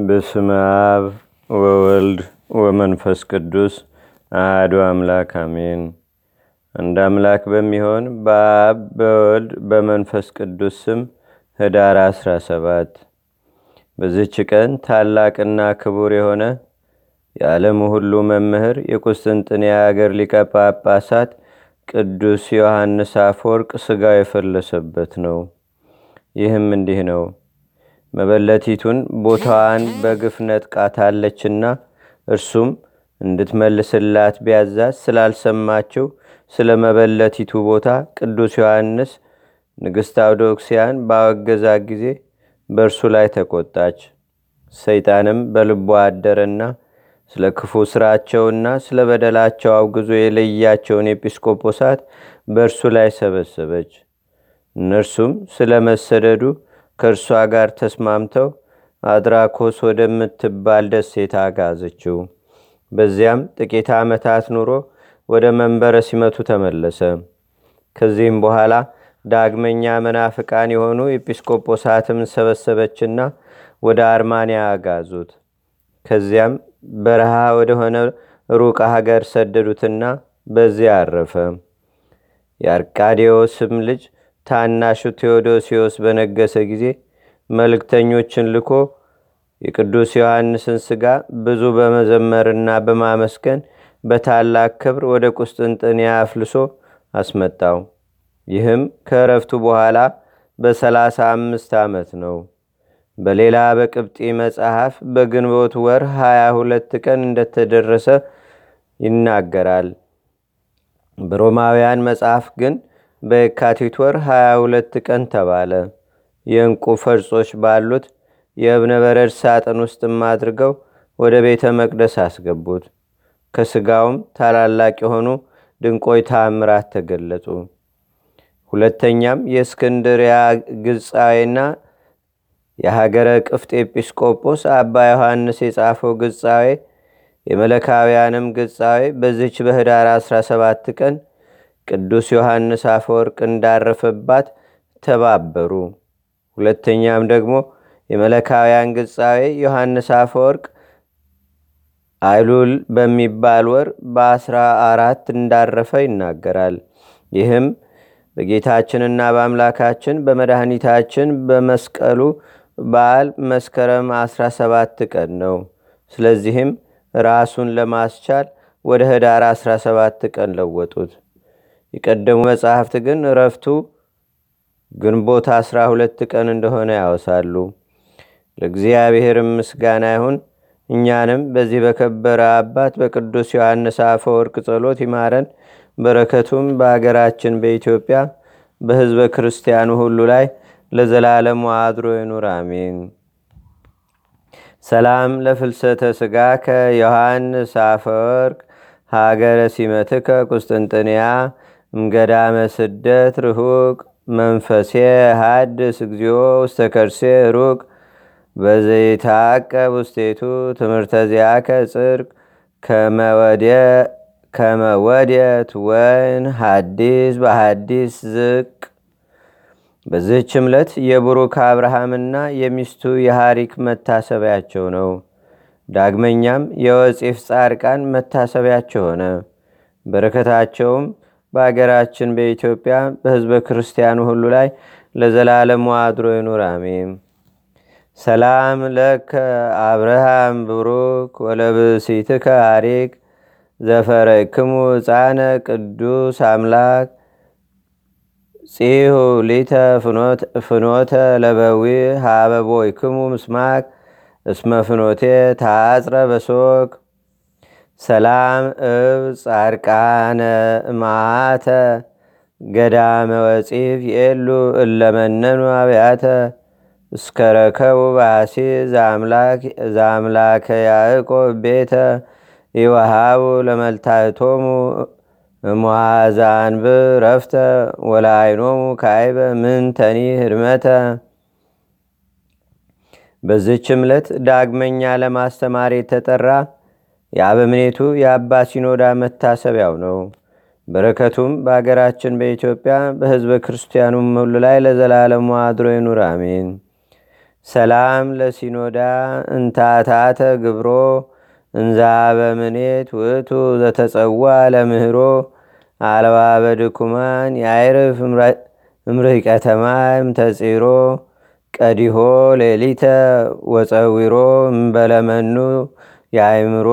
በስመ አብ ወወልድ ወመንፈስ ቅዱስ አህዱ አምላክ አሜን። አንድ አምላክ በሚሆን በአብ በወልድ በመንፈስ ቅዱስ ስም ህዳር 17 በዚች ቀን ታላቅና ክቡር የሆነ የዓለሙ ሁሉ መምህር የቁስጥንጥንያ አገር ሊቀ ጳጳሳት ቅዱስ ዮሐንስ አፈወርቅ ሥጋው የፈለሰበት ነው። ይህም እንዲህ ነው። መበለቲቱን ቦታዋን በግፍ ነጥቃታለችና እርሱም እንድትመልስላት ቢያዛት ስላልሰማችው ስለ መበለቲቱ ቦታ ቅዱስ ዮሐንስ ንግሥት አውዶክሲያን ባወገዛ ጊዜ በእርሱ ላይ ተቆጣች። ሰይጣንም በልቧ አደረና ስለ ክፉ ስራቸውና ስለ በደላቸው አውግዞ የለያቸውን ኤጲስቆጶሳት በእርሱ ላይ ሰበሰበች። እነርሱም ስለ መሰደዱ ከእርሷ ጋር ተስማምተው አድራኮስ ወደምትባል ደሴት አጋዘችው። በዚያም ጥቂት ዓመታት ኑሮ ወደ መንበረ ሲመቱ ተመለሰ። ከዚህም በኋላ ዳግመኛ መናፍቃን የሆኑ ኤጲስቆጶሳትም ሰበሰበችና ወደ አርማንያ አጋዙት። ከዚያም በረሃ ወደሆነ ሩቅ ሀገር ሰደዱትና በዚያ አረፈ። የአርቃዴዎስም ልጅ ታናሹ ቴዎዶሲዎስ በነገሰ ጊዜ መልእክተኞችን ልኮ የቅዱስ ዮሐንስን ሥጋ ብዙ በመዘመርና በማመስገን በታላቅ ክብር ወደ ቁስጥንጥንያ አፍልሶ አስመጣው። ይህም ከእረፍቱ በኋላ በሰላሳ አምስት ዓመት ነው። በሌላ በቅብጢ መጽሐፍ በግንቦት ወር ሀያ ሁለት ቀን እንደተደረሰ ይናገራል። በሮማውያን መጽሐፍ ግን በየካቲት ወር 22 ቀን ተባለ። የእንቁ ፈርጾች ባሉት የእብነ በረድ ሳጥን ውስጥም አድርገው ወደ ቤተ መቅደስ አስገቡት። ከስጋውም ታላላቅ የሆኑ ድንቆይ ታምራት ተገለጹ። ሁለተኛም የእስክንድሪያ ግጻዌና የሀገረ ቅፍጥ ኤጲስቆጶስ አባ ዮሐንስ የጻፈው ግጻዌ የመለካውያንም ግጻዌ በዚች በህዳር 17 ቀን ቅዱስ ዮሐንስ አፈወርቅ እንዳረፈባት ተባበሩ። ሁለተኛም ደግሞ የመለካውያን ግጻዌ ዮሐንስ አፈወርቅ አይሉል በሚባል ወር በአስራ አራት እንዳረፈ ይናገራል። ይህም በጌታችንና በአምላካችን በመድኃኒታችን በመስቀሉ በዓል መስከረም 17 ቀን ነው። ስለዚህም ራሱን ለማስቻል ወደ ህዳር 17 ቀን ለወጡት። የቀደሙ መጽሐፍት ግን እረፍቱ ግንቦት 12 ቀን እንደሆነ ያወሳሉ። ለእግዚአብሔርም ምስጋና ይሁን። እኛንም በዚህ በከበረ አባት በቅዱስ ዮሐንስ አፈወርቅ ጸሎት ይማረን። በረከቱም በአገራችን በኢትዮጵያ በህዝበ ክርስቲያኑ ሁሉ ላይ ለዘላለሙ አድሮ ይኑር፣ አሜን። ሰላም ለፍልሰተ ስጋ ከዮሐንስ አፈወርቅ ሀገረ ሲመትከ ቁስጥንጥንያ እምገዳመ ስደት ርሁቅ መንፈሴ ሃድስ እግዚኦ ውስተ ከርሴ ሩቅ በዘይታቀብ ውስቴቱ ትምህርተ ዚያከ ጽድቅ ከመወድየት ወይን ሀዲስ በሀዲስ ዝቅ በዚህች ዕለት የቡሩክ አብርሃምና የሚስቱ የሐሪክ መታሰቢያቸው ነው። ዳግመኛም የወፂፍ ጻድቃን መታሰቢያቸው ሆነ። በረከታቸውም በአገራችን በኢትዮጵያ በህዝበ ክርስቲያኑ ሁሉ ላይ ለዘላለሙ አድሮ ይኑር፣ አሜን። ሰላም ለከ አብርሃም ብሩክ ወለብሲትከ አሪክ ዘፈረክሙ ሕፃነ ቅዱስ አምላክ ጺሁ ሊተ ፍኖተ ለበዊ ሃበቦይክሙ ምስማክ እስመ ፍኖቴ ታጽረ በሶክ ሰላም እብ ጻድቃነ ማተ ገዳመ ወፂፍ የሉ እለመነኑ አብያተ እስከረከቡ ባሲ ዘአምላከ ያዕቆብ ቤተ ይወሃቡ ለመልታቶሙ እሙሃዛንብ ረፍተ ወላይኖሙ ካይበ ምንተኒ ህድመተ። በዝች ዕለት ዳግመኛ ለማስተማር የተጠራ የአበምኔቱ የአባ ሲኖዳ መታሰቢያው ነው። በረከቱም በአገራችን በኢትዮጵያ በህዝበ ክርስቲያኑም ሁሉ ላይ ለዘላለሙ አድሮ ይኑር፣ አሜን። ሰላም ለሲኖዳ እንታታተ ግብሮ እንዛ በምኔት ውእቱ ዘተጸዋ ለምህሮ አልባ በድኩማን የአይርፍ እምርህ ቀተማም ተጺሮ ቀዲሆ ሌሊተ ወፀዊሮ እምበለመኑ የአይምሮ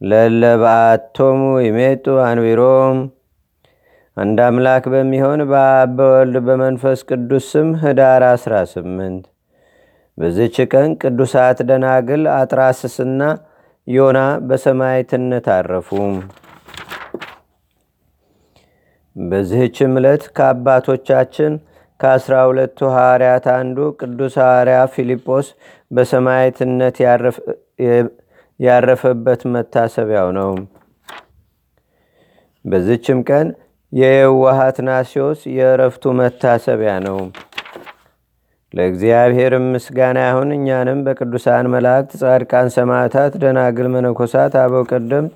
ለለበአቶሙ ይሜጡ አንቢሮም አንድ አምላክ በሚሆን በአብ በወልድ በመንፈስ ቅዱስ ስም ህዳር 18 በዝች ቀን ቅዱሳት ደናግል አጥራስስና ዮና በሰማይትነት አረፉ። በዚህችም ዕለት ከአባቶቻችን ከአስራ ሁለቱ ሐዋርያት አንዱ ቅዱስ ሐዋርያ ፊልጶስ በሰማይትነት ያረፈበት መታሰቢያው ነው። በዚችም ቀን የየዋሃት ናሲዎስ የእረፍቱ መታሰቢያ ነው። ለእግዚአብሔር ምስጋና ይሁን። እኛንም በቅዱሳን መላእክት፣ ጻድቃን፣ ሰማዕታት፣ ደናግል፣ መነኮሳት፣ አበው ቀደም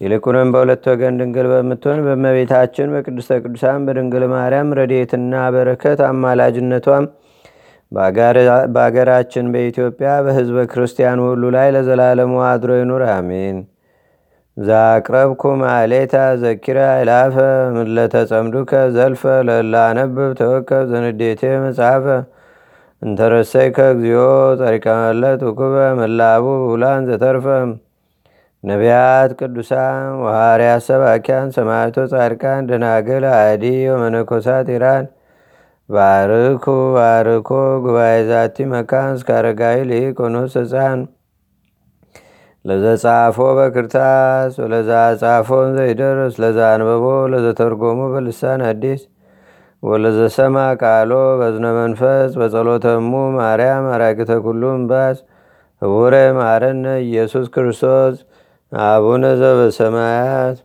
ይልቁንም በሁለት ወገን ድንግል በምትሆን በመቤታችን በቅድስተ ቅዱሳን በድንግል ማርያም ረድኤትና በረከት አማላጅነቷም በአገራችን በኢትዮጵያ በሕዝበ ክርስቲያን ሁሉ ላይ ለዘላለሙ አድሮ ይኑር፣ አሜን። ዛቅረብኩ ማሌታ ዘኪራ ይላፈ ምለተጸምዱከ ዘልፈ ለላነብብ ተወከብ ዘንዴቴ መጽሐፈ እንተረሰይከ እግዚኦ ጸሪቀመለት ውኩበ መላቡ ውላን ዘተርፈ ነቢያት ቅዱሳን ወሐዋርያት ሰባኪያን ሰማዕቶ ጻድቃን ደናግል አዲ ወመነኮሳት ኢራን ባርኩ ባርኮ ጉባኤ ዛቲ መካን እስከ አረጋዊ ሊቆኖስ ህፃን ለዘጻፎ በክርታስ ወለዛ ጻፎን ዘይደርስ ለዛ አንበቦ ለዘተርጎሙ በልሳን አዲስ ወለዘሰማ ቃሎ በዝነ መንፈስ በጸሎተሙ ማርያም አራቂተ ኩሉ እምባስ ህቡረ ማረነ ኢየሱስ ክርስቶስ አቡነ ዘበሰማያት